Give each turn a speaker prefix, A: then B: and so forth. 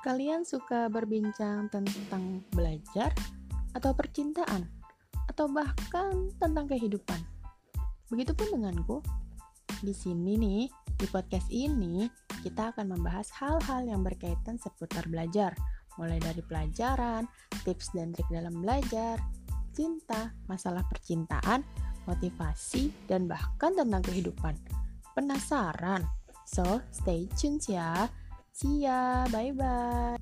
A: Kalian suka berbincang tentang belajar atau percintaan atau bahkan tentang kehidupan? Begitupun denganku. Di sini nih, di podcast ini kita akan membahas hal-hal yang berkaitan seputar belajar, mulai dari pelajaran, tips dan trik dalam belajar, cinta, masalah percintaan, motivasi, dan bahkan tentang kehidupan. Penasaran? So, stay tune ya. See ya, bye bye.